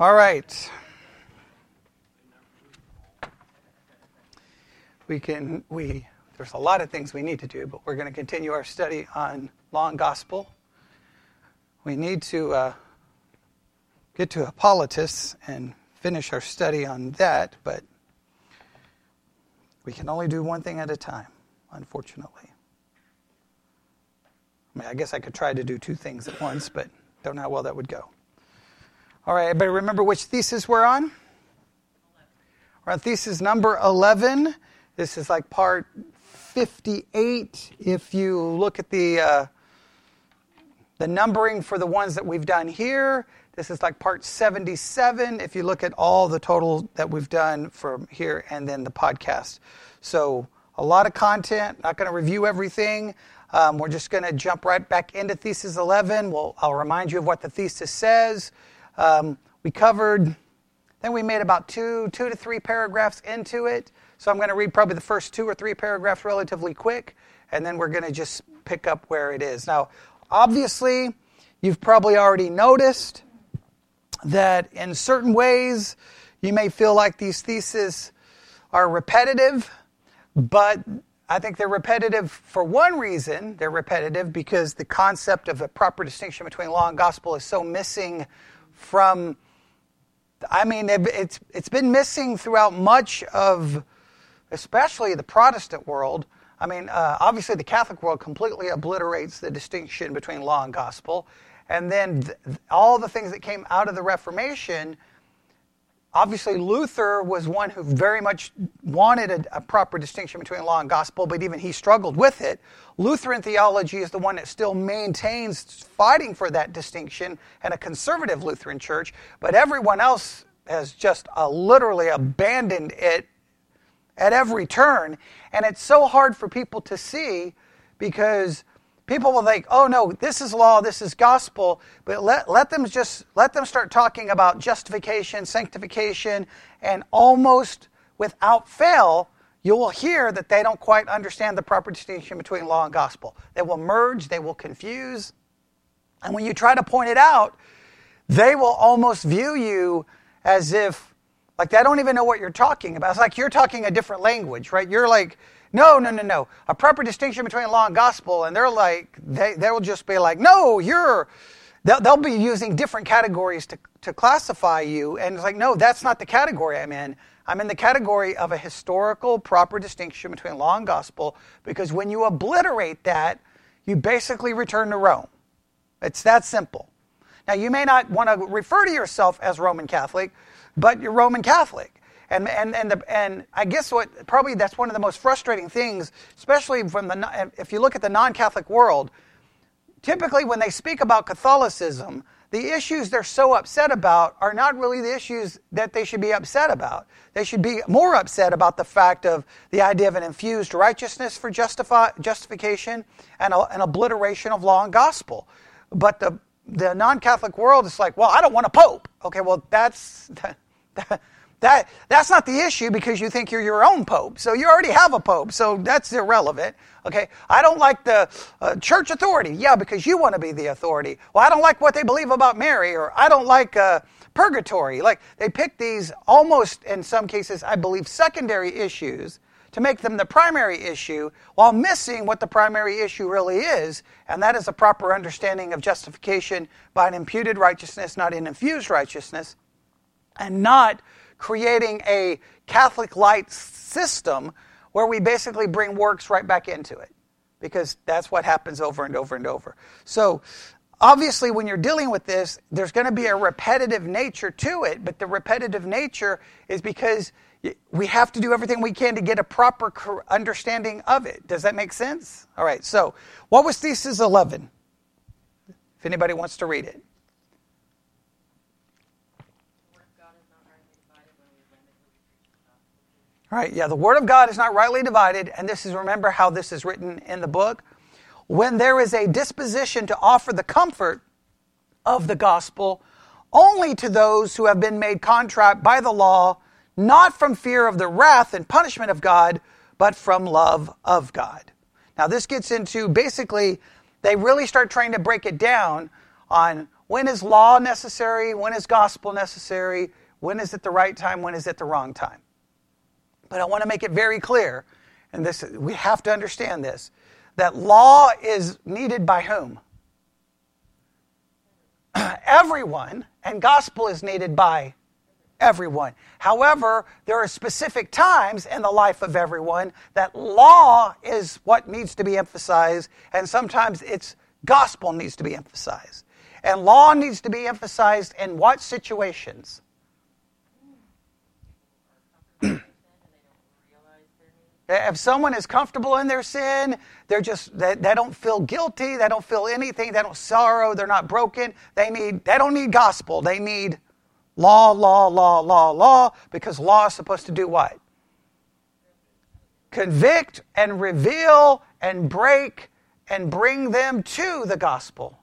All right. We can, we, there's a lot of things we need to do, but we're going to continue our study on law and gospel. We need to uh, get to Hippolytus and finish our study on that, but we can only do one thing at a time, unfortunately. I mean, I guess I could try to do two things at once, but don't know how well that would go. All right, everybody remember which thesis we're on? We're on thesis number 11. This is like part 58. If you look at the, uh, the numbering for the ones that we've done here, this is like part 77 if you look at all the total that we've done from here and then the podcast. So, a lot of content, not going to review everything. Um, we're just going to jump right back into thesis 11. We'll, I'll remind you of what the thesis says. Um, we covered, then we made about two, two to three paragraphs into it. So I'm going to read probably the first two or three paragraphs relatively quick, and then we're going to just pick up where it is. Now, obviously, you've probably already noticed that in certain ways you may feel like these theses are repetitive, but I think they're repetitive for one reason. They're repetitive because the concept of a proper distinction between law and gospel is so missing from, I mean, it's, it's been missing throughout much of, especially the Protestant world. I mean, uh, obviously, the Catholic world completely obliterates the distinction between law and gospel. And then th- all the things that came out of the Reformation, obviously Luther was one who very much wanted a, a, proper distinction between law and gospel, but even he struggled with it. Lutheran theology is the one that still maintains fighting for that distinction and a conservative Lutheran church, but everyone else has just uh, literally abandoned it at every turn. And it's so hard for people to see because people will think, oh no, this is law, this is gospel, but let, let them just let them start talking about justification, sanctification, and almost without fail, you will hear that they don't quite understand the proper distinction between law and gospel. They will merge, they will confuse. And when you try to point it out, they will almost view you as if, like, they don't even know what you're talking about. It's like you're talking a different language, right? You're like, no, no, no, no. A proper distinction between law and gospel. And they're like, they, they'll just be like, no, you're, they'll, they'll be using different categories to, to classify you. And it's like, no, that's not the category I'm in. I'm in the category of a historical proper distinction between law and gospel because when you obliterate that, you basically return to Rome. It's that simple. Now, you may not want to refer to yourself as Roman Catholic, but you're Roman Catholic. And, and, and, the, and I guess what probably that's one of the most frustrating things, especially from the, if you look at the non Catholic world, typically when they speak about Catholicism, the issues they're so upset about are not really the issues that they should be upset about. They should be more upset about the fact of the idea of an infused righteousness for justify, justification and a, an obliteration of law and gospel. But the, the non Catholic world is like, well, I don't want a pope. Okay, well, that's. That, that, that's not the issue because you think you're your own pope. So you already have a pope, so that's irrelevant. Okay? I don't like the uh, church authority. Yeah, because you want to be the authority. Well, I don't like what they believe about Mary, or I don't like uh, purgatory. Like, they pick these almost, in some cases, I believe, secondary issues to make them the primary issue while missing what the primary issue really is, and that is a proper understanding of justification by an imputed righteousness, not an infused righteousness, and not creating a Catholic light system where we basically bring works right back into it because that's what happens over and over and over. So, obviously, when you're dealing with this, there's going to be a repetitive nature to it, but the repetitive nature is because we have to do everything we can to get a proper understanding of it. Does that make sense? All right, so what was Thesis 11? If anybody wants to read it. All right, yeah, the Word of God is not rightly divided, and this is, remember how this is written in the book. When there is a disposition to offer the comfort of the gospel only to those who have been made contrite by the law, not from fear of the wrath and punishment of God, but from love of God. Now, this gets into basically, they really start trying to break it down on when is law necessary? When is gospel necessary? When is it the right time? When is it the wrong time? But I want to make it very clear, and this we have to understand this, that law is needed by whom? Everyone, and gospel is needed by everyone. However, there are specific times in the life of everyone that law is what needs to be emphasized, and sometimes it's gospel needs to be emphasized. And law needs to be emphasized in what situations? If someone is comfortable in their sin, they're just they, they don't feel guilty, they don't feel anything, they don't sorrow, they're not broken. They need they don't need gospel. They need law, law, law, law, law, because law is supposed to do what? Convict and reveal and break and bring them to the gospel.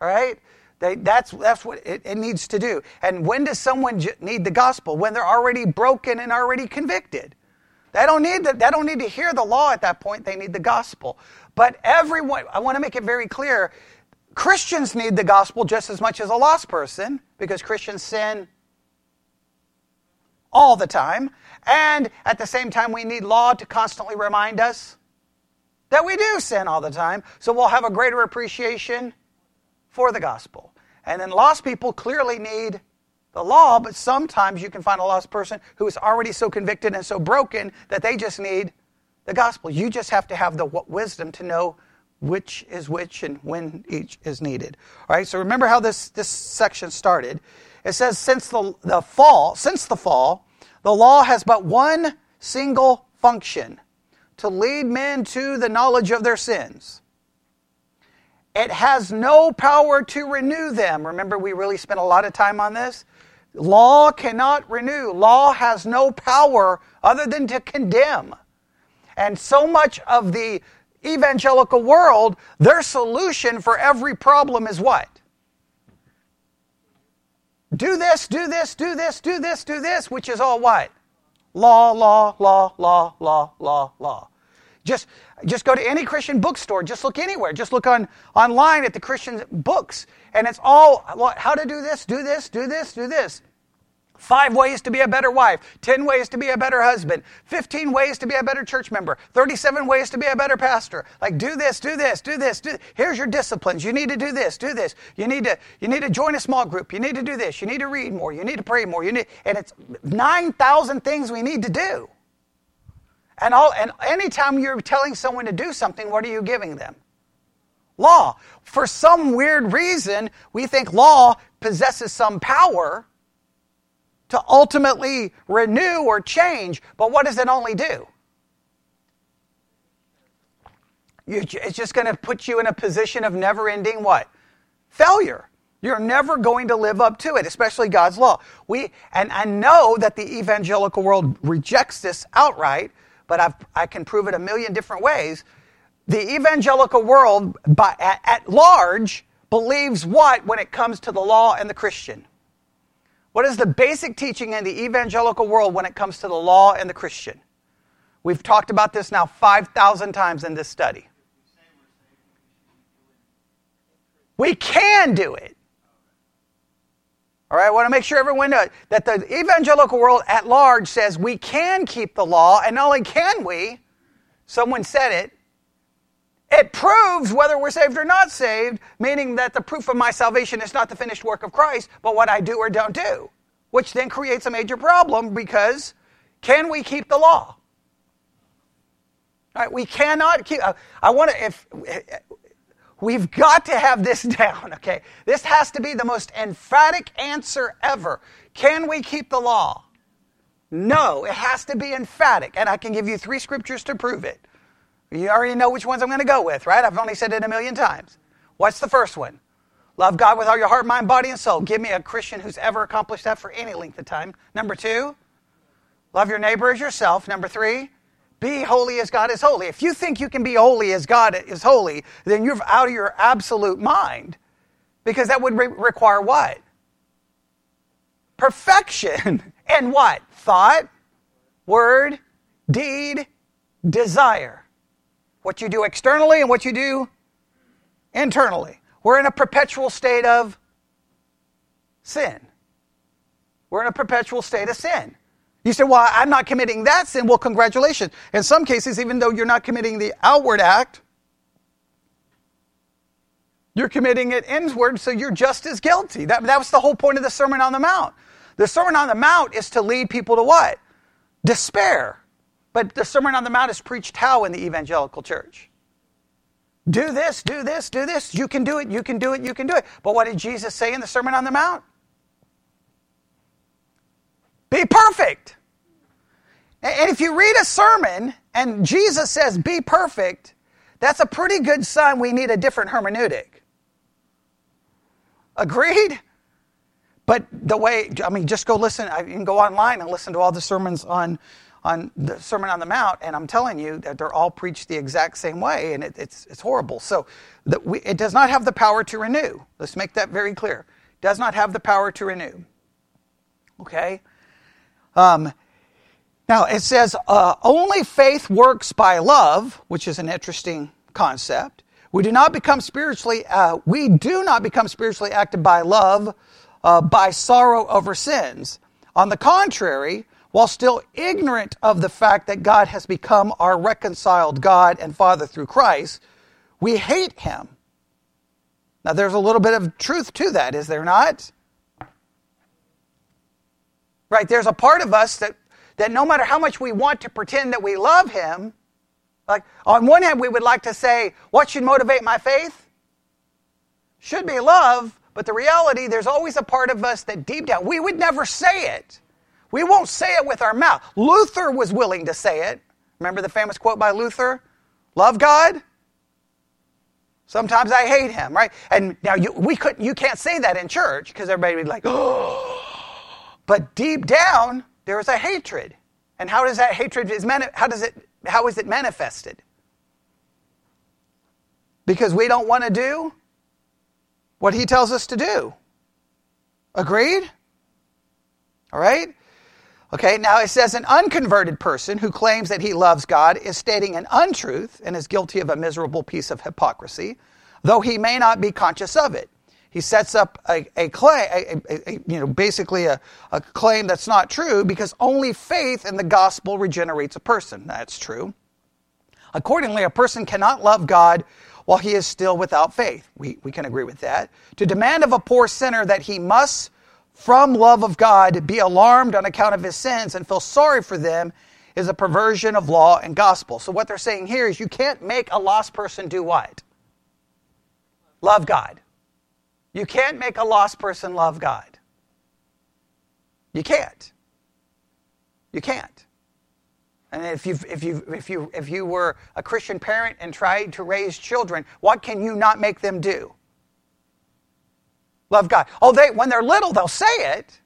All right? They, that's, that's what it, it, needs to do. And when does someone need the gospel? When they're already broken and already convicted. They don't, need the, they don't need to hear the law at that point, they need the gospel. But everyone, I want to make it very clear Christians need the gospel just as much as a lost person because Christians sin all the time. And at the same time, we need law to constantly remind us that we do sin all the time. So we'll have a greater appreciation for the gospel. And then lost people clearly need the law, but sometimes you can find a lost person who is already so convicted and so broken that they just need the gospel. You just have to have the wisdom to know which is which and when each is needed. All right, so remember how this, this section started. It says, since the, the fall, since the fall, the law has but one single function to lead men to the knowledge of their sins. It has no power to renew them. Remember, we really spent a lot of time on this. Law cannot renew. Law has no power other than to condemn. And so much of the evangelical world, their solution for every problem is what? Do this, do this, do this, do this, do this, which is all what? Law, law, law, law, law, law, law. Just, just go to any Christian bookstore. Just look anywhere. Just look on online at the Christian books, and it's all how to do this, do this, do this, do this. Five ways to be a better wife, 10 ways to be a better husband, 15 ways to be a better church member, 37 ways to be a better pastor. Like do this, do this, do this, do here's your disciplines. You need to do this, do this. You need to you need to join a small group. You need to do this. You need to read more. You need to pray more. You need and it's 9,000 things we need to do. And all and anytime you're telling someone to do something, what are you giving them? Law. For some weird reason, we think law possesses some power to ultimately renew or change, but what does it only do? it's just going to put you in a position of never ending what? Failure. You're never going to live up to it, especially God's law. We and I know that the evangelical world rejects this outright, but I've, i can prove it a million different ways. The evangelical world, by, at, at large, believes what when it comes to the law and the Christian? What is the basic teaching in the evangelical world when it comes to the law and the Christian? We've talked about this now 5,000 times in this study. We can do it. All right, I want to make sure everyone knows that the evangelical world at large says we can keep the law, and not only can we, someone said it, it proves whether we're saved or not saved, meaning that the proof of my salvation is not the finished work of Christ, but what I do or don't do, which then creates a major problem because can we keep the law? All right, we cannot keep. Uh, I want to, if we've got to have this down, okay? This has to be the most emphatic answer ever. Can we keep the law? No, it has to be emphatic, and I can give you three scriptures to prove it. You already know which ones I'm going to go with, right? I've only said it a million times. What's the first one? Love God with all your heart, mind, body, and soul. Give me a Christian who's ever accomplished that for any length of time. Number two, love your neighbor as yourself. Number three, be holy as God is holy. If you think you can be holy as God is holy, then you're out of your absolute mind. Because that would re- require what? Perfection. and what? Thought, word, deed, desire what you do externally and what you do internally. We're in a perpetual state of sin. We're in a perpetual state of sin. You say, well, I'm not committing that sin. Well, congratulations. In some cases, even though you're not committing the outward act, you're committing it inward, so you're just as guilty. That, that was the whole point of the Sermon on the Mount. The Sermon on the Mount is to lead people to what? Despair. But the Sermon on the Mount is preached how in the evangelical church? Do this, do this, do this. You can do it, you can do it, you can do it. But what did Jesus say in the Sermon on the Mount? Be perfect. And if you read a sermon and Jesus says, be perfect, that's a pretty good sign we need a different hermeneutic. Agreed? But the way, I mean, just go listen. I can go online and listen to all the sermons on, on the Sermon on the Mount, and I'm telling you that they're all preached the exact same way, and it, it's, it's horrible. So the, we, it does not have the power to renew. Let's make that very clear. Does not have the power to renew. Okay? Um, now, it says uh, only faith works by love, which is an interesting concept. We do not become spiritually, uh, we do not become spiritually active by love, uh, by sorrow over sins. On the contrary, while still ignorant of the fact that God has become our reconciled God and Father through Christ, we hate him. Now, there's a little bit of truth to that, is there not? Right, there's a part of us that, that no matter how much we want to pretend that we love Him, like on one hand, we would like to say, what should motivate my faith? Should be love, but the reality, there's always a part of us that deep down, we would never say it. We won't say it with our mouth. Luther was willing to say it. Remember the famous quote by Luther? Love God? Sometimes I hate him, right? And now you, we couldn't, you can't say that in church because everybody would be like, oh. But deep down, there is a hatred. And how does that hatred is mani- how does it how is it manifested? Because we don't want to do what he tells us to do. Agreed? All right? Okay, now it says an unconverted person who claims that he loves God is stating an untruth and is guilty of a miserable piece of hypocrisy, though he may not be conscious of it he sets up a, a claim, a, a, you know, basically a, a claim that's not true because only faith in the gospel regenerates a person. That's true. Accordingly, a person cannot love God while he is still without faith. We, we can agree with that. To demand of a poor sinner that he must, from love of God, be alarmed on account of his sins and feel sorry for them is a perversion of law and gospel. So, what they're saying here is you can't make a lost person do what? Love God. You can't make a lost person love God. You can't. You can't. And if you if you if you if you were a Christian parent and tried to raise children, what can you not make them do? Love God. Oh, they when they're little, they'll say it,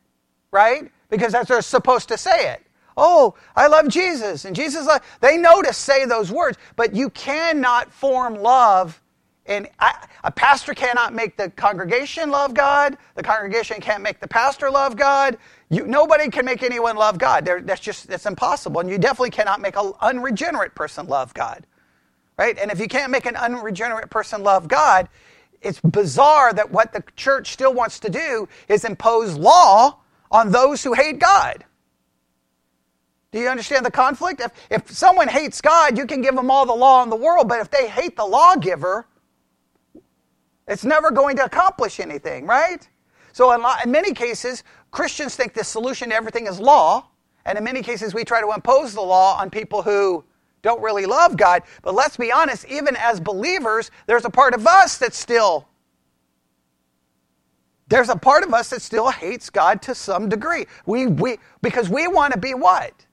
right? Because that's they're supposed to say it. Oh, I love Jesus, and Jesus. They know to say those words, but you cannot form love and I, a pastor cannot make the congregation love God. The congregation can't make the pastor love God. You, nobody can make anyone love God. They're, that's just that's impossible. And you definitely cannot make an unregenerate person love God, right? And if you can't make an unregenerate person love God, it's bizarre that what the church still wants to do is impose law on those who hate God. Do you understand the conflict? If, if someone hates God, you can give them all the law in the world, but if they hate the lawgiver, it's never going to accomplish anything, right? So, in, in many cases, Christians think the solution to everything is law. And in many cases, we try to impose the law on people who don't really love God. But let's be honest, even as believers, there's a part of us that still there's a part of us that still hates God to some degree. We, we, because we want to be what?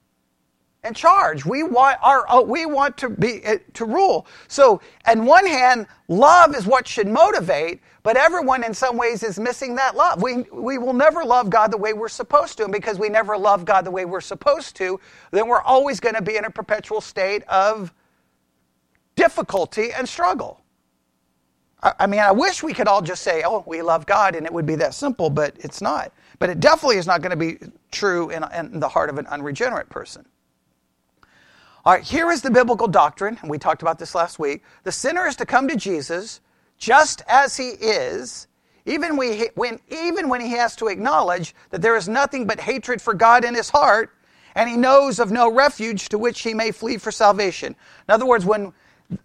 In charge. We want our uh, we want to be uh, to rule. So, on one hand, love is what should motivate, but everyone in some ways is missing that love. We we will never love God the way we're supposed to, and because we never love God the way we're supposed to, then we're always going to be in a perpetual state of difficulty and struggle. I, I mean, I wish we could all just say, "Oh, we love God," and it would be that simple, but it's not. But it definitely is not going to be true in, in the heart of an unregenerate person. All right, here is the biblical doctrine, and we talked about this last week. The sinner is to come to Jesus just as he is even, when, even when he has to acknowledge that there is nothing but hatred for God in his heart, and he knows of no refuge to which he may flee for salvation. In other words, when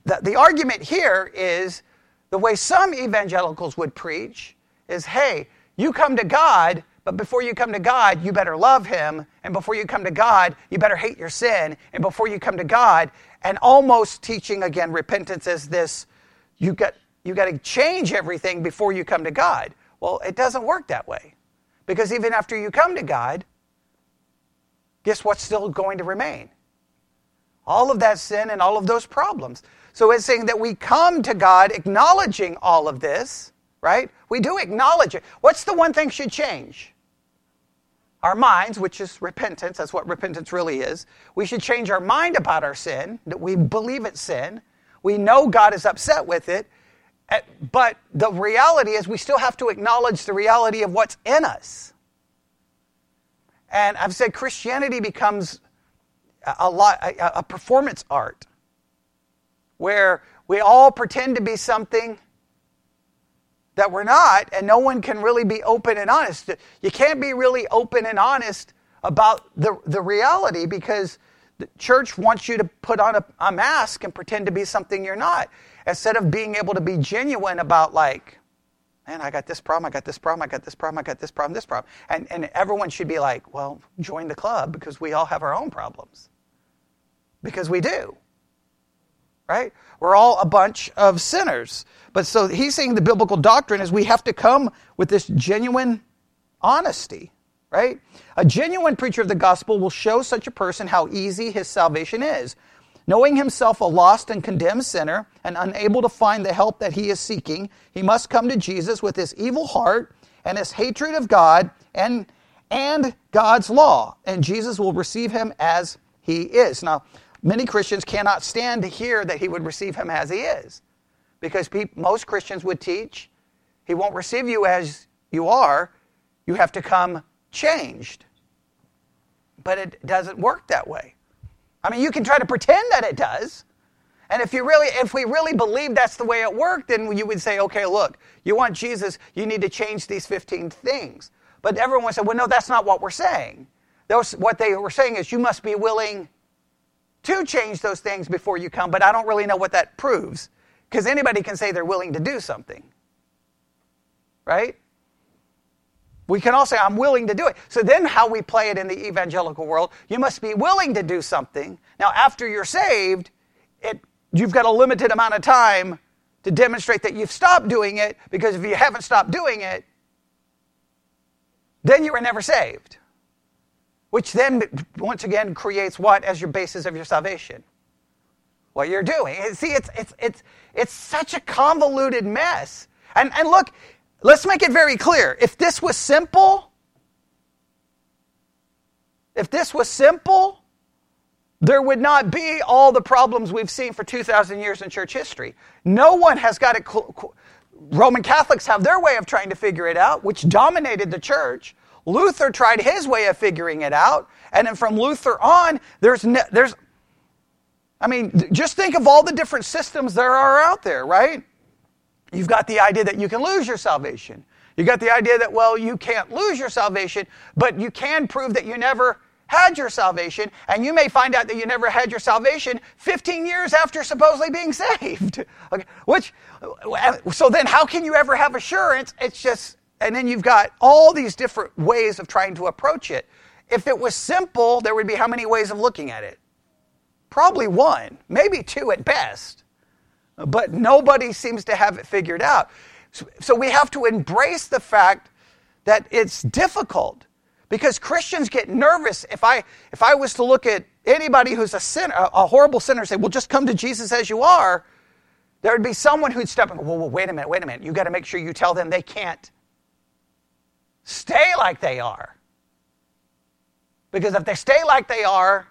the, the argument here is the way some evangelicals would preach is hey, you come to God, but before you come to God, you better love Him. And before you come to God, you better hate your sin. And before you come to God, and almost teaching again repentance as this, you got, you got to change everything before you come to God. Well, it doesn't work that way. Because even after you come to God, guess what's still going to remain? All of that sin and all of those problems. So it's saying that we come to God acknowledging all of this, right? We do acknowledge it. What's the one thing should change? Our minds, which is repentance, that's what repentance really is. We should change our mind about our sin, that we believe it's sin. We know God is upset with it. Eh, but the reality is, we still have to acknowledge the reality of what's in us. And I've said Christianity becomes a, lot, a, a performance art where we all pretend to be something that we're not, and no one can really be open and honest. You can't be really open and honest about the, the reality because the church wants you to put on a, a mask and pretend to be something you're not instead of being able to be genuine about, like, man, I got this problem, I got this problem, I got this problem, I got this problem, this problem. And, and everyone should be like, well, join the club because we all have our own problems. Because we do right? We're all a bunch of sinners. But so he's saying the biblical doctrine is we have to come with this genuine honesty, right? A genuine preacher of the gospel will show such a person how easy his salvation is. Knowing himself a lost and condemned sinner and unable to find the help that he is seeking, he must come to Jesus with his evil heart and his hatred of God and, and God's law, and Jesus will receive him as he is. Now, Many Christians cannot stand to hear that he would receive him as he is. Because most Christians would teach he won't receive you as you are, you have to come changed. But it doesn't work that way. I mean, you can try to pretend that it does. And if you really, if we really believe that's the way it worked, then you would say, okay, look, you want Jesus, you need to change these 15 things. But everyone said, well, no, that's not what we're saying. Those, what they were saying is you must be willing to change those things before you come, but I don't really know what that proves because anybody can say they're willing to do something. Right? We can all say, I'm willing to do it. So then, how we play it in the evangelical world, you must be willing to do something. Now, after you're saved, it, you've got a limited amount of time to demonstrate that you've stopped doing it because if you haven't stopped doing it, then you were never saved which then once again creates what as your basis of your salvation? What you're doing. See it's it's it's it's such a convoluted mess. And and look let's make it very clear. If this was simple if this was simple there would not be all the problems we've seen for 2000 years in church history. No one has got it roman catholics have their way of trying to figure it out which dominated the church Luther tried his way of figuring it out, and then from Luther on, there's ne- there's I mean, just think of all the different systems there are out there, right? You've got the idea that you can lose your salvation. You got the idea that well, you can't lose your salvation, but you can prove that you never had your salvation, and you may find out that you never had your salvation 15 years after supposedly being saved. Okay, which, so then how can you ever have assurance? It's just and then you've got all these different ways of trying to approach it. If it was simple, there would be how many ways of looking at it? Probably one, maybe two at best. But nobody seems to have it figured out. So we have to embrace the fact that it's difficult because Christians get nervous. If I, if I was to look at anybody who's a sinner, a horrible sinner, say, well, just come to Jesus as you are, there would be someone who'd step in, well, well wait a minute, wait a minute. You've got to make sure you tell them they can't stay like they are. Because if they stay like they are,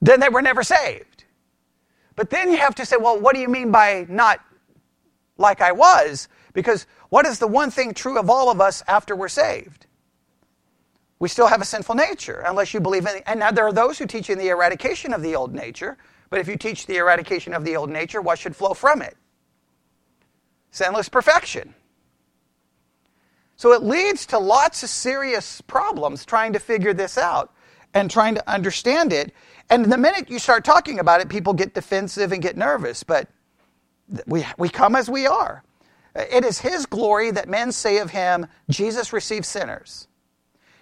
then they were never saved. But then you have to say, well, what do you mean by not like I was? Because what is the one thing true of all of us after we're saved? We still have a sinful nature, unless you believe in. And now there are those who teach in the eradication of the old nature. But if you teach the eradication of the old nature, what should flow from it? Sinless perfection. So it leads to lots of serious problems trying to figure this out and trying to understand it. And the minute you start talking about it, people get defensive and get nervous. But we, we come as we are. It is His glory that men say of Him, Jesus receives sinners.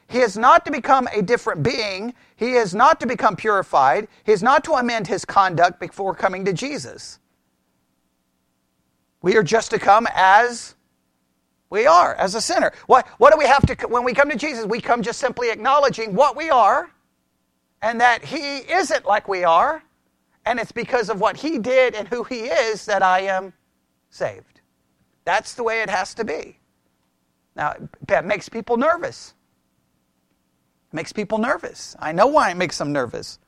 He is not to become a different being. He is not to become purified. He is not to amend his conduct before coming to Jesus. We are just to come as we are, as a sinner. What, what do we have to, when we come to Jesus, we come just simply acknowledging what we are and that He isn't like we are. And it's because of what He did and who He is that I am saved. That's the way it has to be. Now, that makes people nervous. It makes people nervous. I know why it makes them nervous.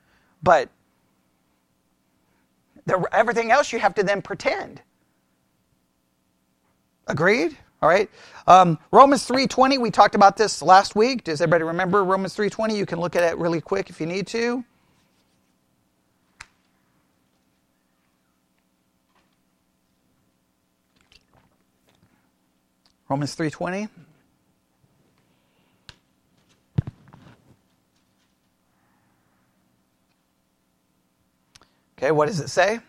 But everything else you have to then pretend. Agreed? All right. Um, Romans 3.20, we talked about this last week. Does everybody remember Romans 3.20? You can look at it really quick if you need to. Romans 3.20. Okay, what does it say?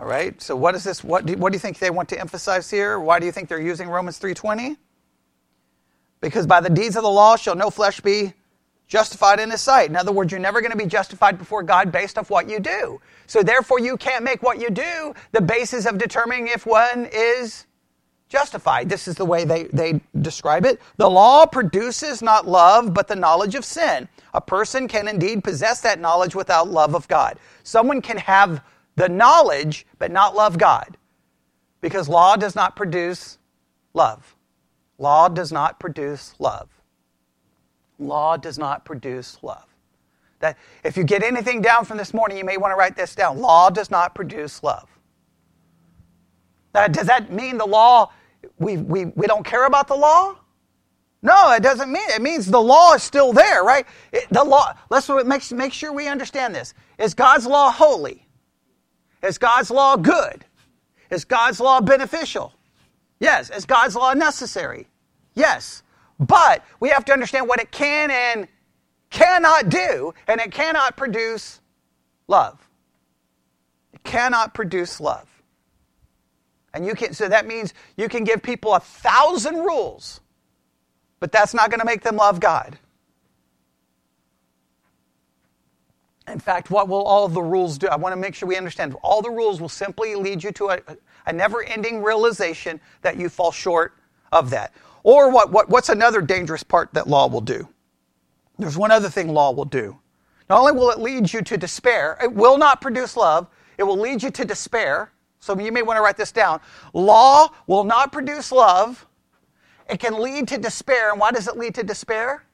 All right. So what is this? What do, what do you think they want to emphasize here? Why do you think they're using Romans 3:20? Because by the deeds of the law shall no flesh be justified in his sight. In other words, you're never going to be justified before God based off what you do. So therefore you can't make what you do the basis of determining if one is justified. This is the way they, they describe it. The law produces not love, but the knowledge of sin. A person can indeed possess that knowledge without love of God. Someone can have the knowledge, but not love God. Because law does not produce love. Law does not produce love. Law does not produce love. That if you get anything down from this morning, you may want to write this down. Law does not produce love. Now, does that mean the law we, we, we don't care about the law? No, it doesn't mean it means the law is still there, right? It, the law. Let's make, make sure we understand this. Is God's law holy? Is God's law good? Is God's law beneficial? Yes. Is God's law necessary? Yes. But we have to understand what it can and cannot do, and it cannot produce love. It cannot produce love. And you can, so that means you can give people a thousand rules, but that's not going to make them love God. In fact, what will all the rules do? I want to make sure we understand. All the rules will simply lead you to a, a never ending realization that you fall short of that. Or what, what, what's another dangerous part that law will do? There's one other thing law will do. Not only will it lead you to despair, it will not produce love, it will lead you to despair. So you may want to write this down. Law will not produce love. It can lead to despair. And why does it lead to despair?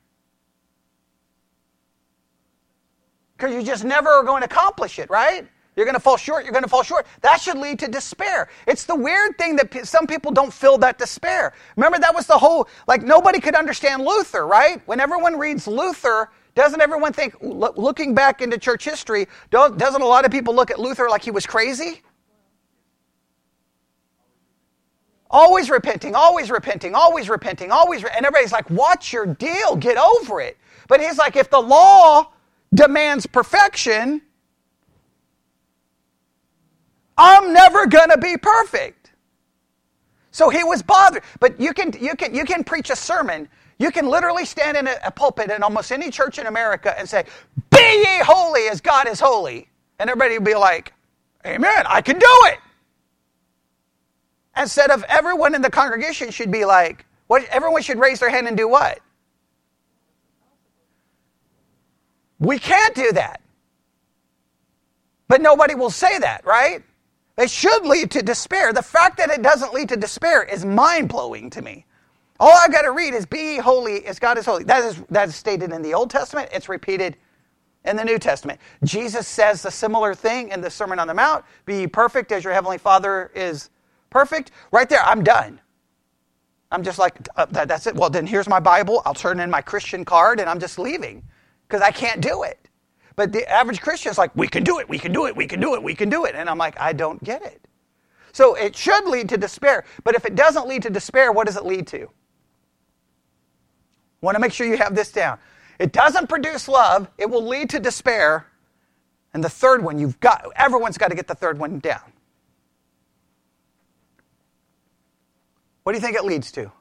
Because you just never are going to accomplish it, right? You're going to fall short, you're going to fall short. That should lead to despair. It's the weird thing that some people don't feel that despair. Remember, that was the whole, like, nobody could understand Luther, right? When everyone reads Luther, doesn't everyone think, looking back into church history, doesn't a lot of people look at Luther like he was crazy? Always repenting, always repenting, always repenting, always. Re- and everybody's like, what's your deal? Get over it. But he's like, if the law demands perfection, I'm never going to be perfect. So he was bothered. But you can, you, can, you can preach a sermon. You can literally stand in a, a pulpit in almost any church in America and say, Be ye holy as God is holy. And everybody will be like, Amen, I can do it. Instead of everyone in the congregation should be like, what, everyone should raise their hand and do what? We can't do that. But nobody will say that, right? It should lead to despair. The fact that it doesn't lead to despair is mind blowing to me. All I've got to read is be holy as God is holy. That is, that is stated in the Old Testament, it's repeated in the New Testament. Jesus says a similar thing in the Sermon on the Mount be perfect as your heavenly Father is perfect. Right there, I'm done. I'm just like, uh, that, that's it. Well, then here's my Bible. I'll turn in my Christian card and I'm just leaving because I can't do it. But the average Christian is like, we can do it, we can do it, we can do it, we can do it. And I'm like, I don't get it. So it should lead to despair. But if it doesn't lead to despair, what does it lead to? Want to make sure you have this down. It doesn't produce love, it will lead to despair. And the third one, you've got everyone's got to get the third one down. What do you think it leads to?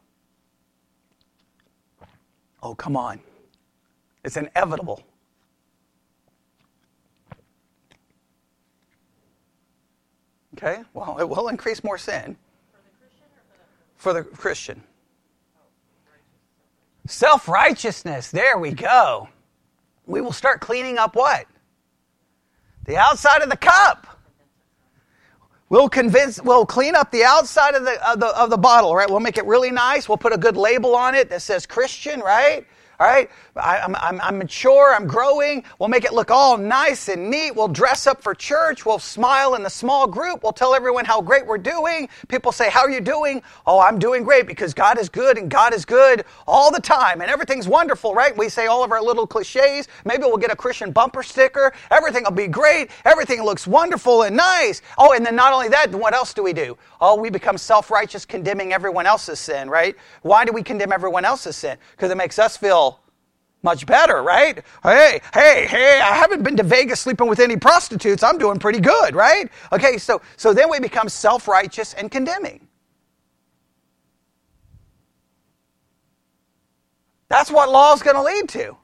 Oh, come on. It's inevitable. Okay? Well, it will increase more sin. For the Christian. Self righteousness. There we go. We will start cleaning up what? The outside of the cup. We'll convince, we'll clean up the outside of the, of the, of the bottle, right? We'll make it really nice. We'll put a good label on it that says Christian, right? All right? I, am I'm, I'm mature, I'm growing. We'll make it look all nice and neat. We'll dress up for church. We'll smile in the small group. We'll tell everyone how great we're doing. People say, How are you doing? Oh, I'm doing great because God is good and God is good all the time and everything's wonderful, right? We say all of our little cliches. Maybe we'll get a Christian bumper sticker. Everything will be great. Everything looks wonderful and nice. Oh, and then not only that, what else do we do? Oh, we become self righteous, condemning everyone else's sin, right? Why do we condemn everyone else's sin? Because it makes us feel much better, right? Hey, hey, hey, I haven't been to Vegas sleeping with any prostitutes. I'm doing pretty good, right? Okay, so, so then we become self righteous and condemning. That's what law is going to lead to.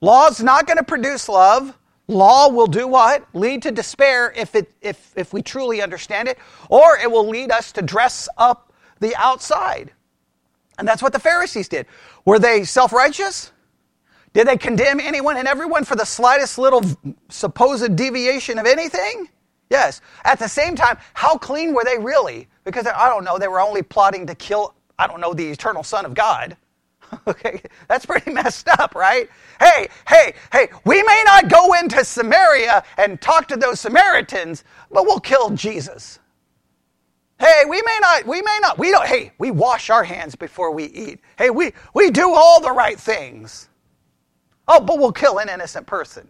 Law is not going to produce love. Law will do what? Lead to despair if, it, if, if we truly understand it, or it will lead us to dress up the outside. And that's what the Pharisees did. Were they self righteous? Did they condemn anyone and everyone for the slightest little supposed deviation of anything? Yes. At the same time, how clean were they really? Because I don't know, they were only plotting to kill, I don't know, the eternal Son of God. okay, that's pretty messed up, right? Hey, hey, hey, we may not go into Samaria and talk to those Samaritans, but we'll kill Jesus. Hey, we may not, we may not, we don't, hey, we wash our hands before we eat. Hey, we, we do all the right things. Oh, but we'll kill an innocent person.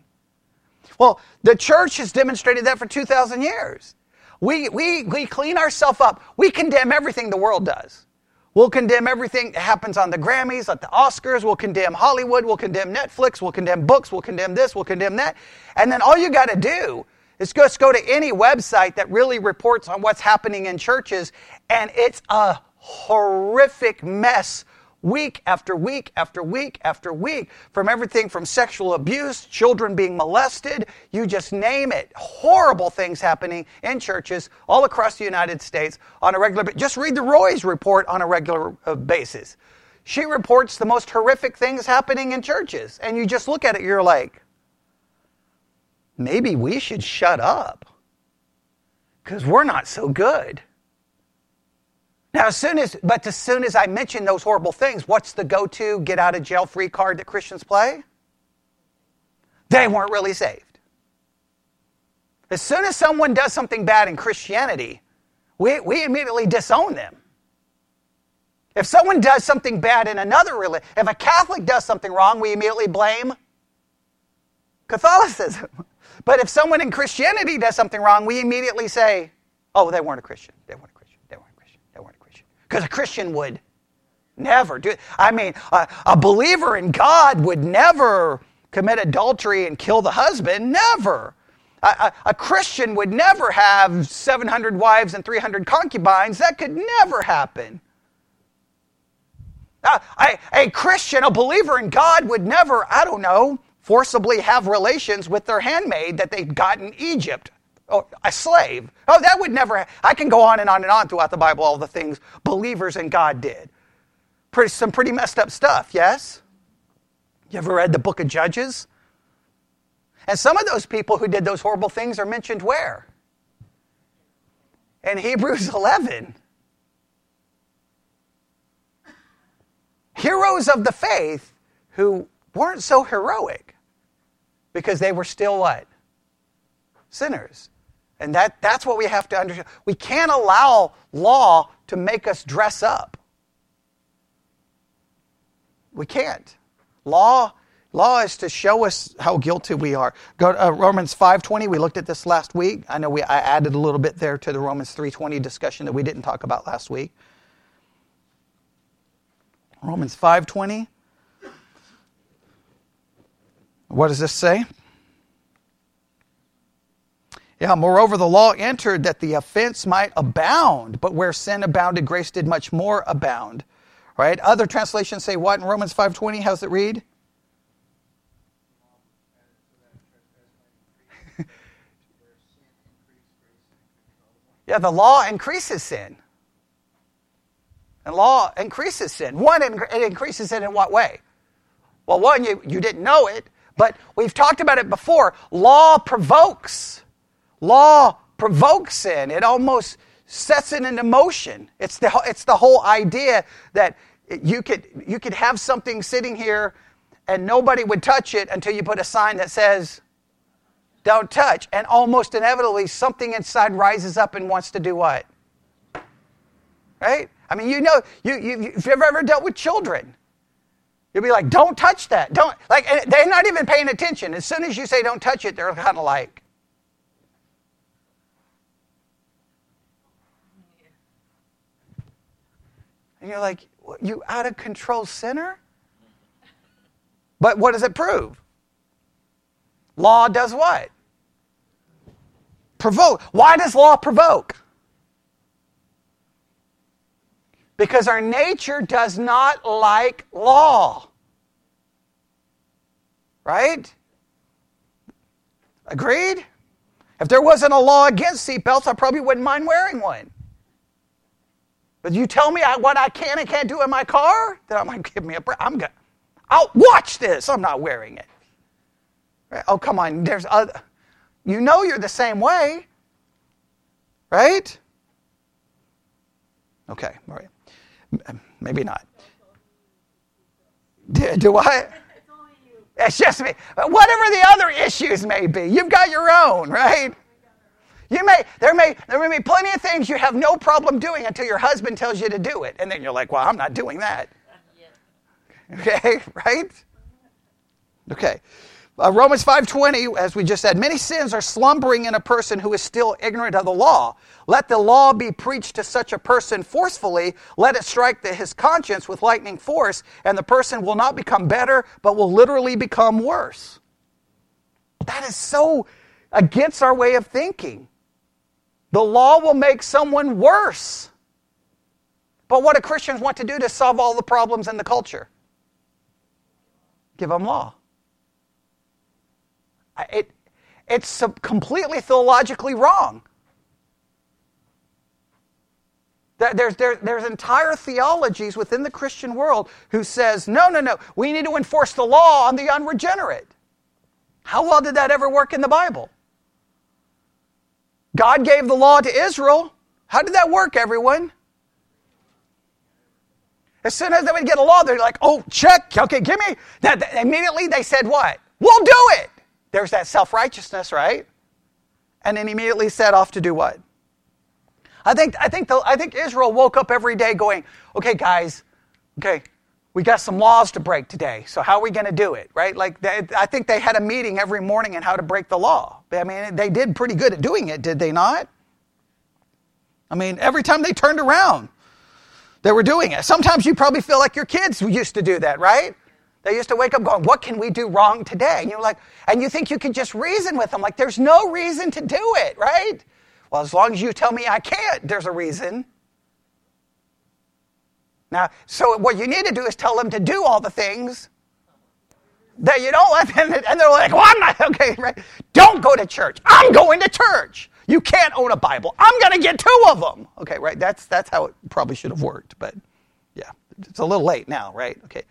Well, the church has demonstrated that for 2,000 years. We, we, we clean ourselves up. We condemn everything the world does. We'll condemn everything that happens on the Grammys, at the Oscars. We'll condemn Hollywood. We'll condemn Netflix. We'll condemn books. We'll condemn this. We'll condemn that. And then all you got to do is just go to any website that really reports on what's happening in churches, and it's a horrific mess week after week after week after week from everything from sexual abuse, children being molested, you just name it. Horrible things happening in churches all across the United States on a regular basis. Just read the Roys report on a regular uh, basis. She reports the most horrific things happening in churches, and you just look at it, you're like, maybe we should shut up because we're not so good. Now, as soon as, but as soon as I mention those horrible things, what's the go to get out of jail free card that Christians play? They weren't really saved. As soon as someone does something bad in Christianity, we, we immediately disown them. If someone does something bad in another religion, if a Catholic does something wrong, we immediately blame Catholicism. But if someone in Christianity does something wrong, we immediately say, oh, they weren't a Christian. They weren't a Christian. They weren't a Christian. They weren't a Christian. Because a Christian would never do it. I mean, a, a believer in God would never commit adultery and kill the husband. Never. A, a, a, Christian would never have 700 wives and 300 concubines. That could never happen. Uh, a, a Christian, a believer in God, would never, I don't know, forcibly have relations with their handmaid that they got in Egypt, or a slave. Oh, that would never, I can go on and on and on throughout the Bible, all the things believers in God did. Pretty, some pretty messed up stuff, yes? You ever read the book of Judges? And some of those people who did those horrible things are mentioned where? In Hebrews 11. Heroes of the faith who weren't so heroic because they were still what? Sinners. And that, that's what we have to understand. We can't allow law to make us dress up. We can't. Law Law is to show us how guilty we are. Go to uh, Romans 5:20. We looked at this last week. I know we I added a little bit there to the Romans 3:20 discussion that we didn't talk about last week. Romans 5:20. What does this say? Yeah, moreover, the law entered that the offense might abound, but where sin abounded, grace did much more abound. Right? Other translations say what in Romans 5:20? How's it read? yeah, the law increases sin. And law increases sin. One, it increases sin in what way? Well, one, you, you didn't know it, but we've talked about it before. Law provokes. Law provokes sin. It almost sets it into motion. It's the, it's the whole idea that you could, you could have something sitting here and nobody would touch it until you put a sign that says, don't touch. And almost inevitably, something inside rises up and wants to do what? Right? I mean, you know, you, you, if you've ever dealt with children, you'll be like, don't touch that. Don't, like, they're not even paying attention. As soon as you say don't touch it, they're kind of like, And you're like, you out of control sinner? But what does it prove? Law does what? Provoke. Why does law provoke? Because our nature does not like law. Right? Agreed? If there wasn't a law against seatbelts, I probably wouldn't mind wearing one. But you tell me what I can and can't do in my car, then I'm to give me a break. I'm gonna, I'll watch this. I'm not wearing it. Oh, come on. There's other. You know you're the same way. Right? Okay, all right. Maybe not. Do, do I? It's just me. Whatever the other issues may be, you've got your own, right? You may, there may, there may be plenty of things you have no problem doing until your husband tells you to do it. And then you're like, well, I'm not doing that. Okay, right? Okay. Uh, Romans 5:20 as we just said many sins are slumbering in a person who is still ignorant of the law let the law be preached to such a person forcefully let it strike the, his conscience with lightning force and the person will not become better but will literally become worse that is so against our way of thinking the law will make someone worse. But what do Christians want to do to solve all the problems in the culture? Give them law. It, it's completely theologically wrong. There's, there, there's entire theologies within the Christian world who says, no, no, no, we need to enforce the law on the unregenerate. How well did that ever work in the Bible? God gave the law to Israel. How did that work, everyone? As soon as they would get a law, they're like, oh, check. Okay, give me. That, immediately they said, what? We'll do it. There's that self righteousness, right? And then immediately set off to do what? I think, I, think the, I think Israel woke up every day going, okay, guys, okay, we got some laws to break today. So how are we going to do it, right? Like they, I think they had a meeting every morning on how to break the law. I mean, they did pretty good at doing it, did they not? I mean, every time they turned around, they were doing it. Sometimes you probably feel like your kids used to do that, right? They used to wake up going, "What can we do wrong today?" And you're like, and you think you can just reason with them, like there's no reason to do it, right? Well, as long as you tell me I can't, there's a reason. Now, so what you need to do is tell them to do all the things that you don't let them, and they're like, well, I'm not, okay, right? Don't go to church. I'm going to church. You can't own a Bible. I'm going to get two of them. Okay, right? That's, that's how it probably should have worked, but yeah, it's a little late now, right? Okay.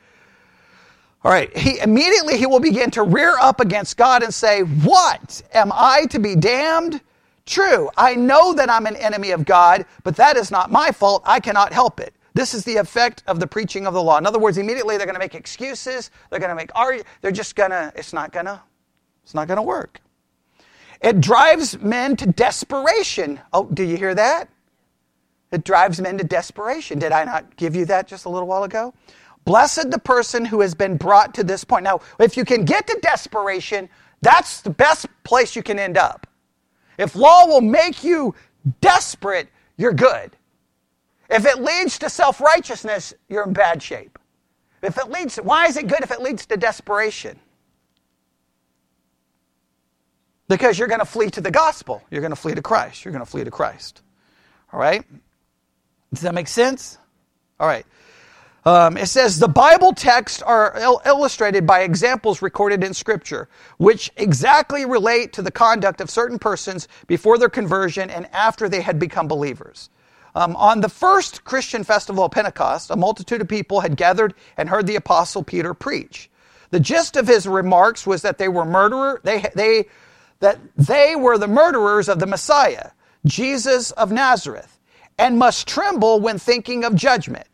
All right, he immediately he will begin to rear up against God and say, What? Am I to be damned? True, I know that I'm an enemy of God, but that is not my fault. I cannot help it. This is the effect of the preaching of the law. In other words, immediately they're going to make excuses. They're going to make arguments. They're just going to, it's not going to, it's not going to work. It drives men to desperation. Oh, do you hear that? It drives men to desperation. Did I not give you that just a little while ago? Blessed the person who has been brought to this point. Now, if you can get to desperation, that's the best place you can end up. If law will make you desperate, you're good. If it leads to self righteousness, you're in bad shape. If it leads, why is it good if it leads to desperation? Because you're going to flee to the gospel. You're going to flee to Christ. You're going to flee to Christ. All right? Does that make sense? All right. Um, it says the Bible texts are il- illustrated by examples recorded in Scripture, which exactly relate to the conduct of certain persons before their conversion and after they had become believers. Um, on the first Christian festival of Pentecost, a multitude of people had gathered and heard the apostle Peter preach. The gist of his remarks was that they were murderer, they, they, that they were the murderers of the Messiah, Jesus of Nazareth, and must tremble when thinking of judgment.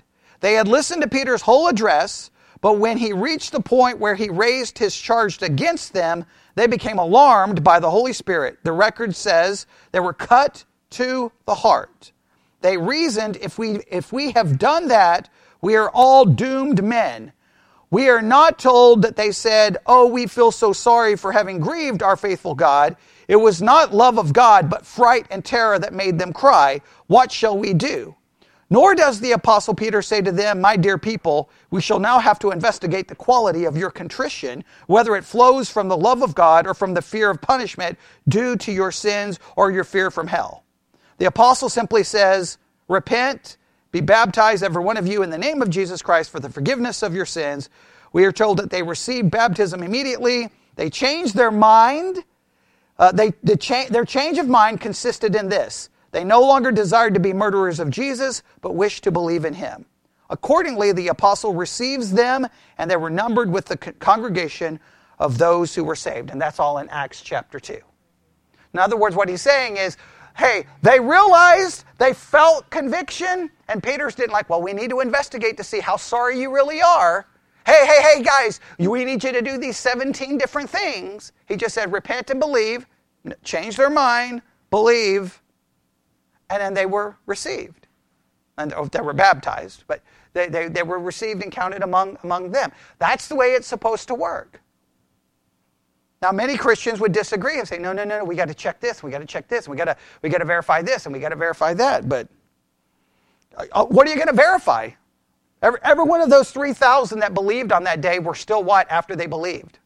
They had listened to Peter's whole address, but when he reached the point where he raised his charge against them, they became alarmed by the Holy Spirit. The record says they were cut to the heart. They reasoned if we, if we have done that, we are all doomed men. We are not told that they said, Oh, we feel so sorry for having grieved our faithful God. It was not love of God, but fright and terror that made them cry, What shall we do? Nor does the Apostle Peter say to them, My dear people, we shall now have to investigate the quality of your contrition, whether it flows from the love of God or from the fear of punishment due to your sins or your fear from hell. The apostle simply says, Repent, be baptized, every one of you, in the name of Jesus Christ for the forgiveness of your sins. We are told that they received baptism immediately. They changed their mind. Uh, they, the cha- their change of mind consisted in this they no longer desired to be murderers of Jesus, but wished to believe in him. Accordingly, the apostle receives them, and they were numbered with the congregation of those who were saved. And that's all in Acts chapter 2. In other words, what he's saying is, hey, they realized, they felt conviction, and Peter's didn't like, well, we need to investigate to see how sorry you really are. Hey, hey, hey, guys, we need you to do these 17 different things. He just said, repent and believe, change their mind, believe, and then they were received. And oh, they were baptized, but they, they, they were received and counted among, among them. That's the way it's supposed to work. Now, many Christians would disagree and say, no, no, no, no, we got to check this, we got to check this, we got to we got to verify this, and we got to verify that. But uh, what are you going to verify? Every, every one of those 3,000 that believed on that day were still what after they believed?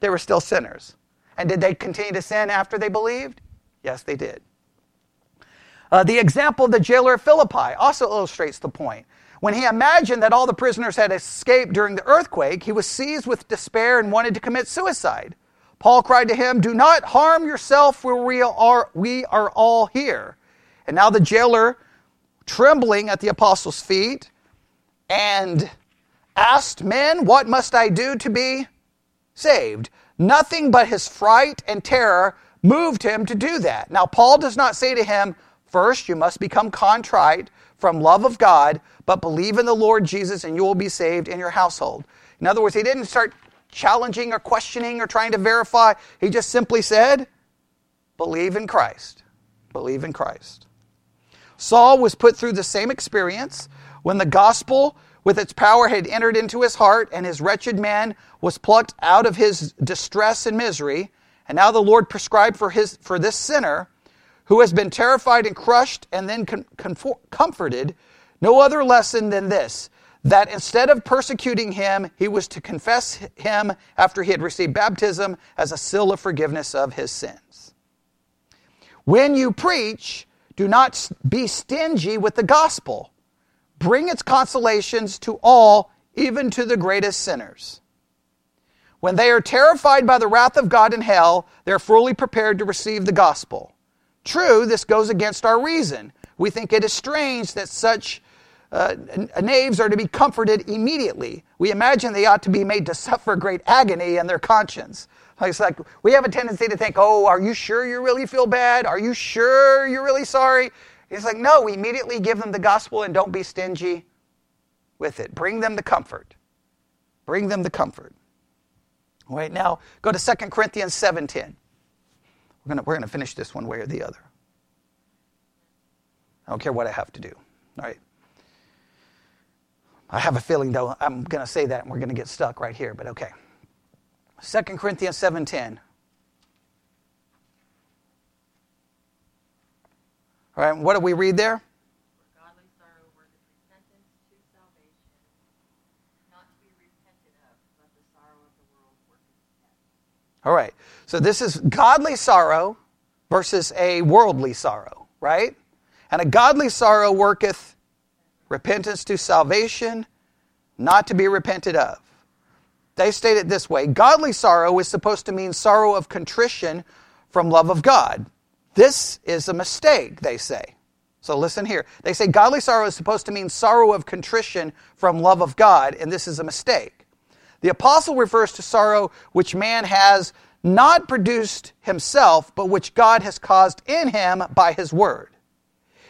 They were still sinners. And did they continue to sin after they believed? Yes, they did. Uh, the example of the jailer of Philippi also illustrates the point. When he imagined that all the prisoners had escaped during the earthquake, he was seized with despair and wanted to commit suicide. Paul cried to him, Do not harm yourself, for we are, we are all here. And now the jailer, trembling at the apostles' feet, and asked, Men, what must I do to be saved? Nothing but his fright and terror moved him to do that. Now, Paul does not say to him, First, you must become contrite from love of God, but believe in the Lord Jesus and you will be saved in your household. In other words, he didn't start challenging or questioning or trying to verify. He just simply said, believe in Christ. Believe in Christ. Saul was put through the same experience when the gospel with its power had entered into his heart and his wretched man was plucked out of his distress and misery. And now the Lord prescribed for, his, for this sinner who has been terrified and crushed and then comforted, no other lesson than this that instead of persecuting him, he was to confess him after he had received baptism as a seal of forgiveness of his sins. When you preach, do not be stingy with the gospel. Bring its consolations to all, even to the greatest sinners. When they are terrified by the wrath of God in hell, they are fully prepared to receive the gospel. True, this goes against our reason. We think it is strange that such uh, knaves are to be comforted immediately. We imagine they ought to be made to suffer great agony in their conscience. It's like we have a tendency to think, oh, are you sure you really feel bad? Are you sure you're really sorry? It's like, no, we immediately give them the gospel and don't be stingy with it. Bring them the comfort. Bring them the comfort. All right, now go to 2 Corinthians 7.10. We're going we're going to finish this one way or the other. I don't care what I have to do. All right. I have a feeling, though, I'm going to say that and we're going to get stuck right here, but okay. 2 Corinthians 7.10. All right, what do we read there? All right. So this is godly sorrow versus a worldly sorrow, right? And a godly sorrow worketh repentance to salvation, not to be repented of. They state it this way Godly sorrow is supposed to mean sorrow of contrition from love of God. This is a mistake, they say. So listen here. They say godly sorrow is supposed to mean sorrow of contrition from love of God, and this is a mistake. The apostle refers to sorrow which man has not produced himself, but which God has caused in him by his word.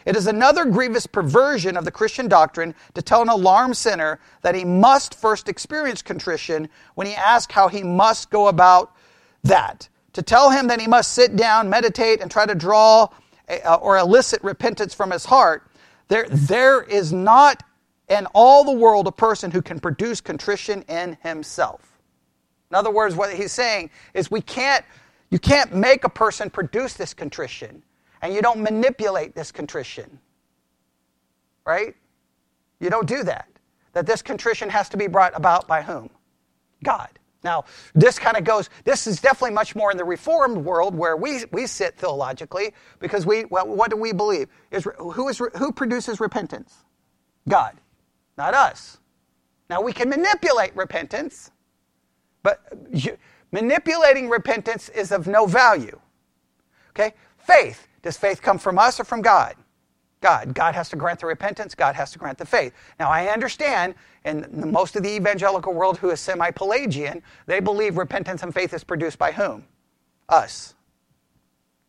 It is another grievous perversion of the Christian doctrine to tell an alarmed sinner that he must first experience contrition when he asks how he must go about that. To tell him that he must sit down, meditate, and try to draw uh, or elicit repentance from his heart, there, there is not in all the world a person who can produce contrition in himself. In other words, what he's saying is we can't, you can't make a person produce this contrition, and you don't manipulate this contrition. Right? You don't do that. That this contrition has to be brought about by whom? God. Now, this kind of goes, this is definitely much more in the Reformed world where we, we sit theologically because we, well, what do we believe? Is, who, is, who produces repentance? God, not us. Now, we can manipulate repentance, but you, manipulating repentance is of no value. Okay? Faith. Does faith come from us or from God? God. God has to grant the repentance, God has to grant the faith. Now, I understand, and most of the evangelical world who is semi Pelagian, they believe repentance and faith is produced by whom? Us.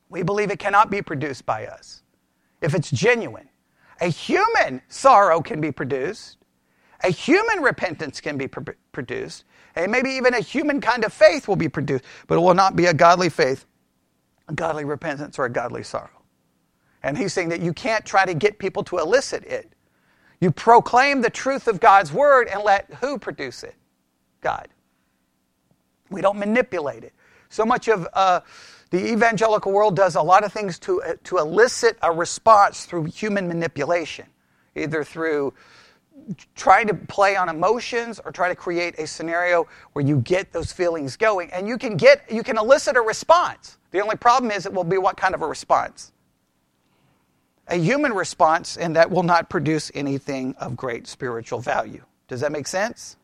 We believe it cannot be produced by us if it's genuine. A human sorrow can be produced, a human repentance can be pr- produced, and maybe even a human kind of faith will be produced, but it will not be a godly faith, a godly repentance, or a godly sorrow. And he's saying that you can't try to get people to elicit it. You proclaim the truth of God's word and let who produce it? God. We don't manipulate it. So much of uh, the evangelical world does a lot of things to, uh, to elicit a response through human manipulation, either through trying to play on emotions or try to create a scenario where you get those feelings going and you can get you can elicit a response the only problem is it will be what kind of a response a human response, and that will not produce anything of great spiritual value. Does that make sense?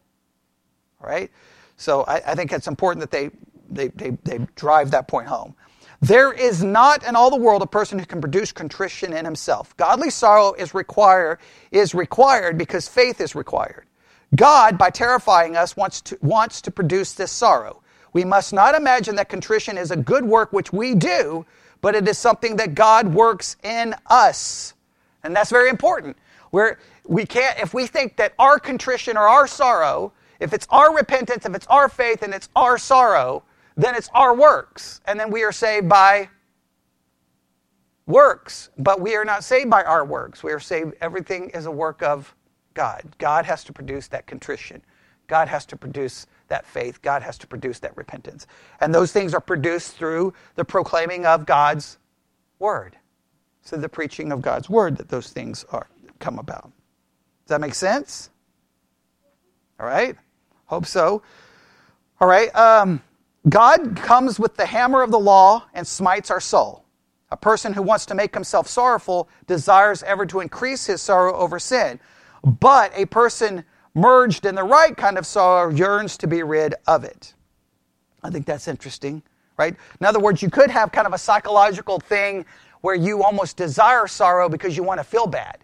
All right? So I, I think it's important that they, they, they, they drive that point home. There is not in all the world a person who can produce contrition in himself. Godly sorrow is require, is required because faith is required. God, by terrifying us, wants to, wants to produce this sorrow. We must not imagine that contrition is a good work which we do, but it is something that God works in us. And that's very important. Where we can't, if we think that our contrition or our sorrow, if it's our repentance, if it's our faith, and it's our sorrow, then it's our works. And then we are saved by works. But we are not saved by our works. We are saved, everything is a work of God. God has to produce that contrition. God has to produce that faith. God has to produce that repentance. And those things are produced through the proclaiming of God's word. So the preaching of God's word that those things are come about. Does that make sense? All right. Hope so. All right. Um, God comes with the hammer of the law and smites our soul. A person who wants to make himself sorrowful desires ever to increase his sorrow over sin. But a person merged in the right kind of sorrow, yearns to be rid of it. I think that's interesting, right? In other words, you could have kind of a psychological thing where you almost desire sorrow because you want to feel bad,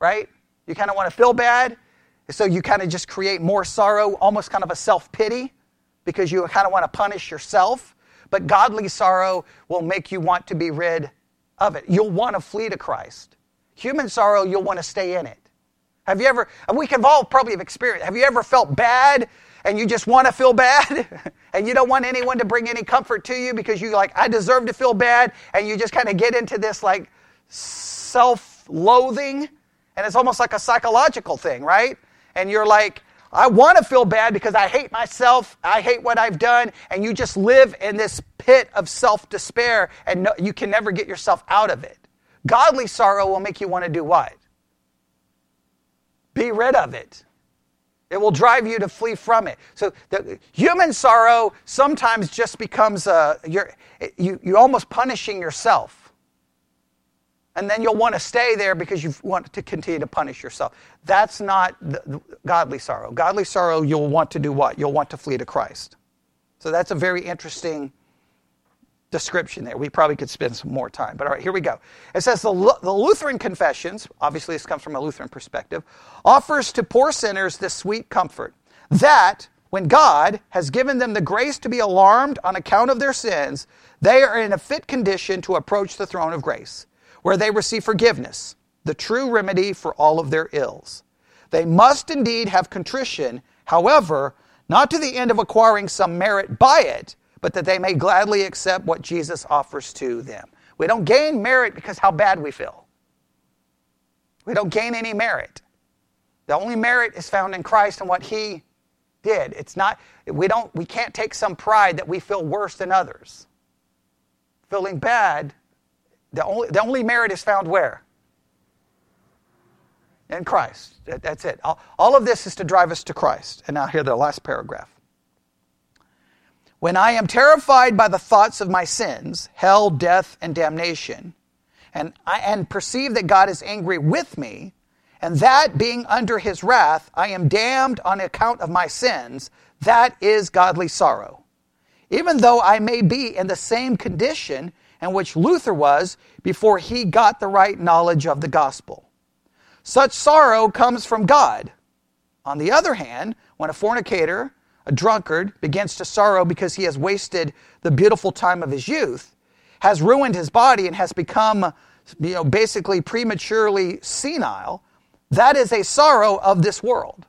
right? You kind of want to feel bad, so you kind of just create more sorrow, almost kind of a self pity because you kind of want to punish yourself. But godly sorrow will make you want to be rid of it. You'll want to flee to Christ. Human sorrow, you'll want to stay in it. Have you ever, we can all probably have experienced, have you ever felt bad and you just want to feel bad and you don't want anyone to bring any comfort to you because you like, I deserve to feel bad and you just kind of get into this like self loathing and it's almost like a psychological thing, right? and you're like, I want to feel bad because I hate myself, I hate what I've done, and you just live in this pit of self despair and no, you can never get yourself out of it. Godly sorrow will make you want to do what? Be rid of it. It will drive you to flee from it. So the human sorrow sometimes just becomes a, you're, you, you're almost punishing yourself and then you'll want to stay there because you want to continue to punish yourself. That's not the, the godly sorrow. Godly sorrow, you'll want to do what? You'll want to flee to Christ. So that's a very interesting description there. We probably could spend some more time. But all right, here we go. It says the, the Lutheran Confessions, obviously this comes from a Lutheran perspective, offers to poor sinners this sweet comfort that when God has given them the grace to be alarmed on account of their sins, they are in a fit condition to approach the throne of grace where they receive forgiveness, the true remedy for all of their ills. They must indeed have contrition, however, not to the end of acquiring some merit by it, but that they may gladly accept what Jesus offers to them. We don't gain merit because how bad we feel. We don't gain any merit. The only merit is found in Christ and what he did. It's not we don't we can't take some pride that we feel worse than others. Feeling bad the only, the only merit is found where? In Christ. That, that's it. All, all of this is to drive us to Christ. And now, here, the last paragraph. When I am terrified by the thoughts of my sins, hell, death, and damnation, and, I, and perceive that God is angry with me, and that being under his wrath, I am damned on account of my sins, that is godly sorrow. Even though I may be in the same condition and which Luther was before he got the right knowledge of the gospel. Such sorrow comes from God. On the other hand, when a fornicator, a drunkard, begins to sorrow because he has wasted the beautiful time of his youth, has ruined his body, and has become you know, basically prematurely senile, that is a sorrow of this world.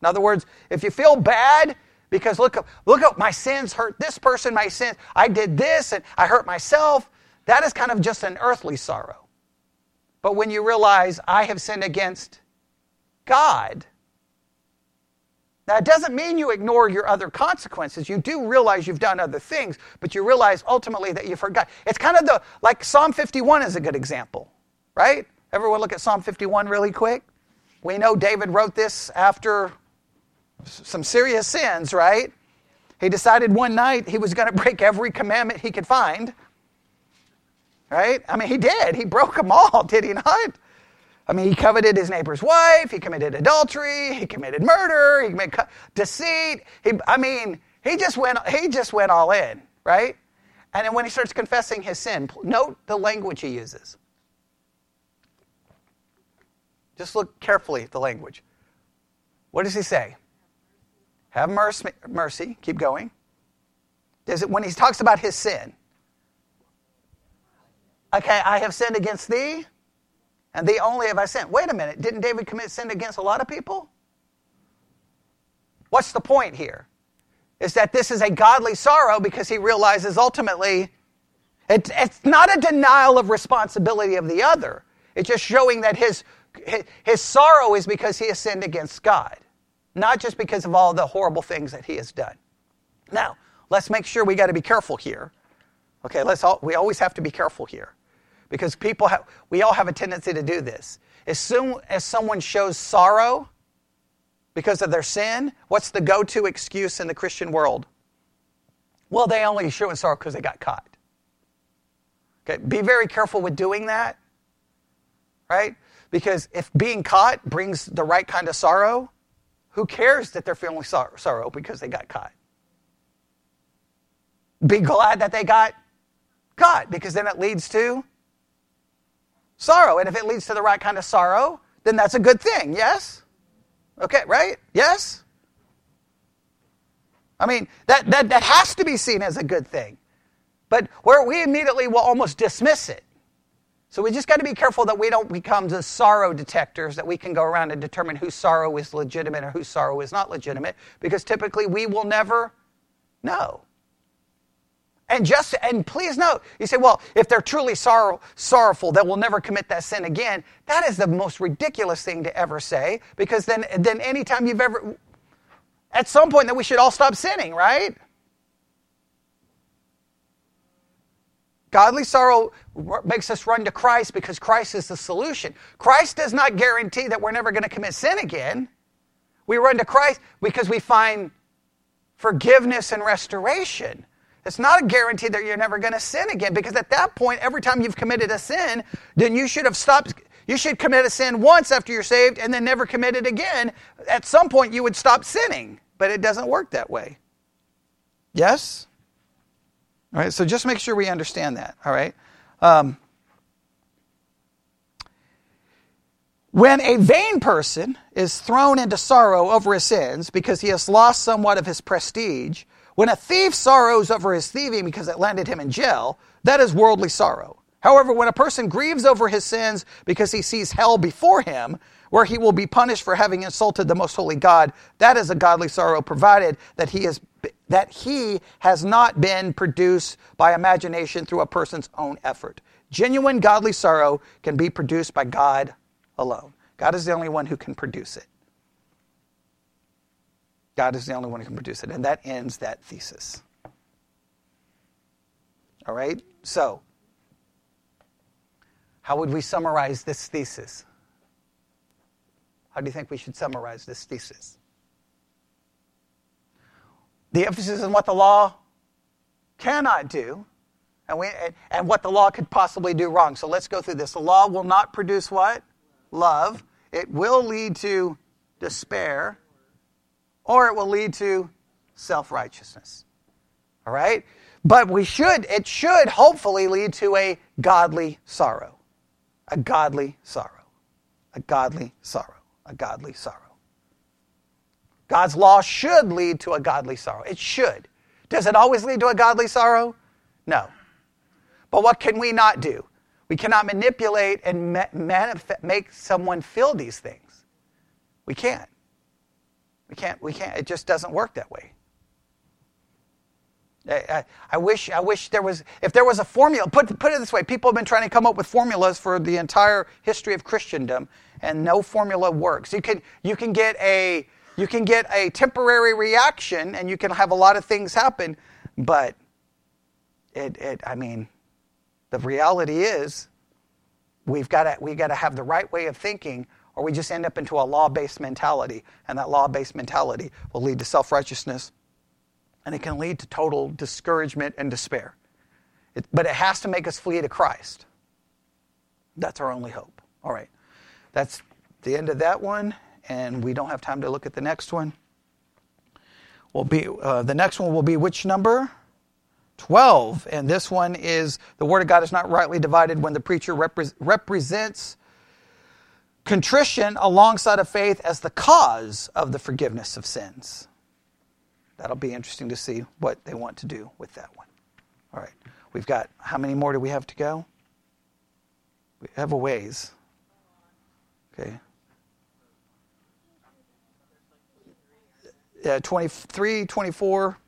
In other words, if you feel bad because look, look at my sins hurt this person, my sins, I did this and I hurt myself. That is kind of just an earthly sorrow. But when you realize I have sinned against God, now, that doesn't mean you ignore your other consequences. You do realize you've done other things, but you realize ultimately that you forgot. It's kind of the, like Psalm 51 is a good example, right? Everyone look at Psalm 51 really quick. We know David wrote this after some serious sins, right? He decided one night he was going to break every commandment he could find. Right? I mean, he did. He broke them all, did he not? I mean, he coveted his neighbor's wife. He committed adultery. He committed murder. He committed deceit. He, I mean, he just went. He just went all in, right? And then when he starts confessing his sin, note the language he uses. Just look carefully at the language. What does he say? Have mercy, mercy. Keep going. Does it when he talks about his sin? Okay, I have sinned against thee, and thee only have I sinned. Wait a minute, didn't David commit sin against a lot of people? What's the point here? Is that this is a godly sorrow because he realizes ultimately it, it's not a denial of responsibility of the other. It's just showing that his, his, his sorrow is because he has sinned against God not just because of all the horrible things that he has done. Now, let's make sure we got to be careful here. Okay, let's all, we always have to be careful here because people have, we all have a tendency to do this. As soon as someone shows sorrow because of their sin, what's the go to excuse in the Christian world? Well, they only show sorrow because they got caught. Okay, be very careful with doing that, right? Because if being caught brings the right kind of sorrow, who cares that they're feeling sorrow because they got caught? Be glad that they got caught because then it leads to sorrow. And if it leads to the right kind of sorrow, then that's a good thing, yes? Okay, right? Yes? I mean, that, that, that has to be seen as a good thing. But where we immediately will almost dismiss it so we just got to be careful that we don't become the sorrow detectors that we can go around and determine whose sorrow is legitimate or whose sorrow is not legitimate, because typically we will never know. And just and please note, you say, well, if they're truly sorrow, sorrowful, they will never commit that sin again. That is the most ridiculous thing to ever say, because then then anytime you've ever at some point that we should all stop sinning, right? Godly sorrow makes us run to Christ because Christ is the solution. Christ does not guarantee that we're never going to commit sin again. We run to Christ because we find forgiveness and restoration. It's not a guarantee that you're never going to sin again because at that point, every time you've committed a sin, then you should have stopped. You should commit a sin once after you're saved and then never commit it again. At some point, you would stop sinning, but it doesn't work that way. Yes? All right, so just make sure we understand that. All right. Um, when a vain person is thrown into sorrow over his sins because he has lost somewhat of his prestige, when a thief sorrows over his thieving because it landed him in jail, that is worldly sorrow. However, when a person grieves over his sins because he sees hell before him, where he will be punished for having insulted the most holy God, that is a godly sorrow, provided that he is that he has not been produced by imagination through a person's own effort. Genuine godly sorrow can be produced by God alone. God is the only one who can produce it. God is the only one who can produce it. And that ends that thesis. All right? So, how would we summarize this thesis? How do you think we should summarize this thesis? The emphasis on what the law cannot do and, we, and what the law could possibly do wrong. So let's go through this. The law will not produce what? Love. It will lead to despair or it will lead to self righteousness. All right? But we should, it should hopefully lead to a godly sorrow. A godly sorrow. A godly sorrow. A godly sorrow. God's law should lead to a godly sorrow. It should. Does it always lead to a godly sorrow? No. But what can we not do? We cannot manipulate and make someone feel these things. We can't. We can't, we can't, it just doesn't work that way. I, I, wish, I wish there was, if there was a formula, put, put it this way people have been trying to come up with formulas for the entire history of Christendom, and no formula works. You can, you can get a, you can get a temporary reaction and you can have a lot of things happen, but it, it I mean, the reality is we've got to, we've got to have the right way of thinking or we just end up into a law based mentality. And that law based mentality will lead to self righteousness and it can lead to total discouragement and despair. It, but it has to make us flee to Christ. That's our only hope. All right. That's the end of that one, and we don't have time to look at the next one. Will be uh, the next one will be which number? 12. And this one is the Word of God is not rightly divided when the preacher repre- represents contrition alongside of faith as the cause of the forgiveness of sins. That'll be interesting to see what they want to do with that one. All right. We've got, how many more do we have to go? We have a ways. Okay. Yeah, 23, 24.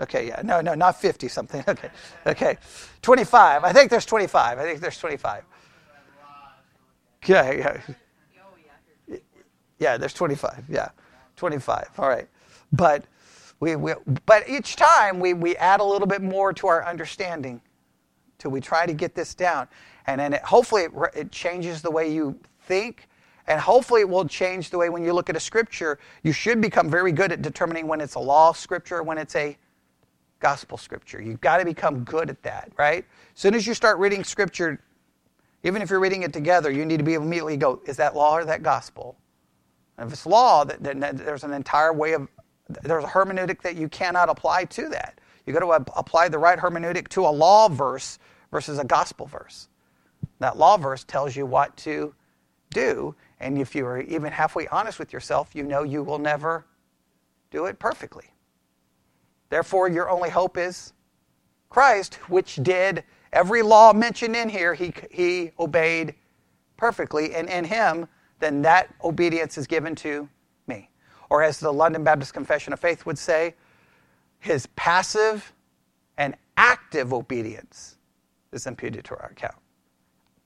Okay, yeah. No, no, not 50 something. Okay. Okay. 25. I think there's 25. I think there's 25. Yeah, yeah. Oh, yeah, there's 25. Yeah, 25. All right. But we, we but each time we, we add a little bit more to our understanding till we try to get this down. And then it, hopefully it, it changes the way you think. And hopefully it will change the way when you look at a scripture, you should become very good at determining when it's a law scripture, when it's a gospel scripture. You've got to become good at that, right? As soon as you start reading scripture even if you're reading it together, you need to be immediately go, is that law or that gospel? And if it's law, then there's an entire way of, there's a hermeneutic that you cannot apply to that. You've got to apply the right hermeneutic to a law verse versus a gospel verse. That law verse tells you what to do, and if you are even halfway honest with yourself, you know you will never do it perfectly. Therefore, your only hope is Christ, which did Every law mentioned in here, he, he obeyed perfectly, and in him, then that obedience is given to me. Or as the London Baptist Confession of Faith would say, his passive and active obedience is imputed to our account.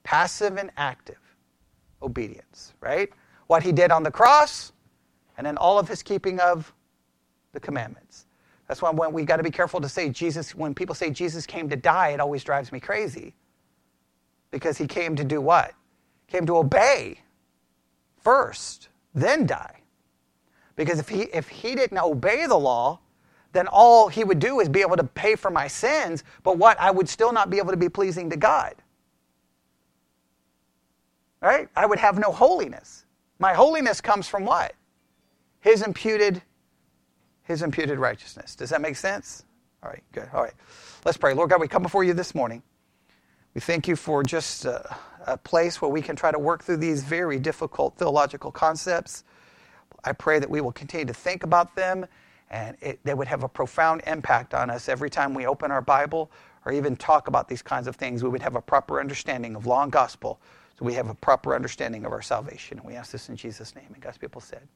Passive and active obedience, right? What he did on the cross, and then all of his keeping of the commandments. That's why when we got to be careful to say Jesus, when people say Jesus came to die, it always drives me crazy. Because he came to do what? Came to obey first, then die. Because if he, if he didn't obey the law, then all he would do is be able to pay for my sins, but what? I would still not be able to be pleasing to God. Right? I would have no holiness. My holiness comes from what? His imputed his imputed righteousness. Does that make sense? All right, good. All right. Let's pray. Lord God, we come before you this morning. We thank you for just a, a place where we can try to work through these very difficult theological concepts. I pray that we will continue to think about them and it, they would have a profound impact on us every time we open our Bible or even talk about these kinds of things. We would have a proper understanding of law and gospel so we have a proper understanding of our salvation. And we ask this in Jesus' name. And God's people said,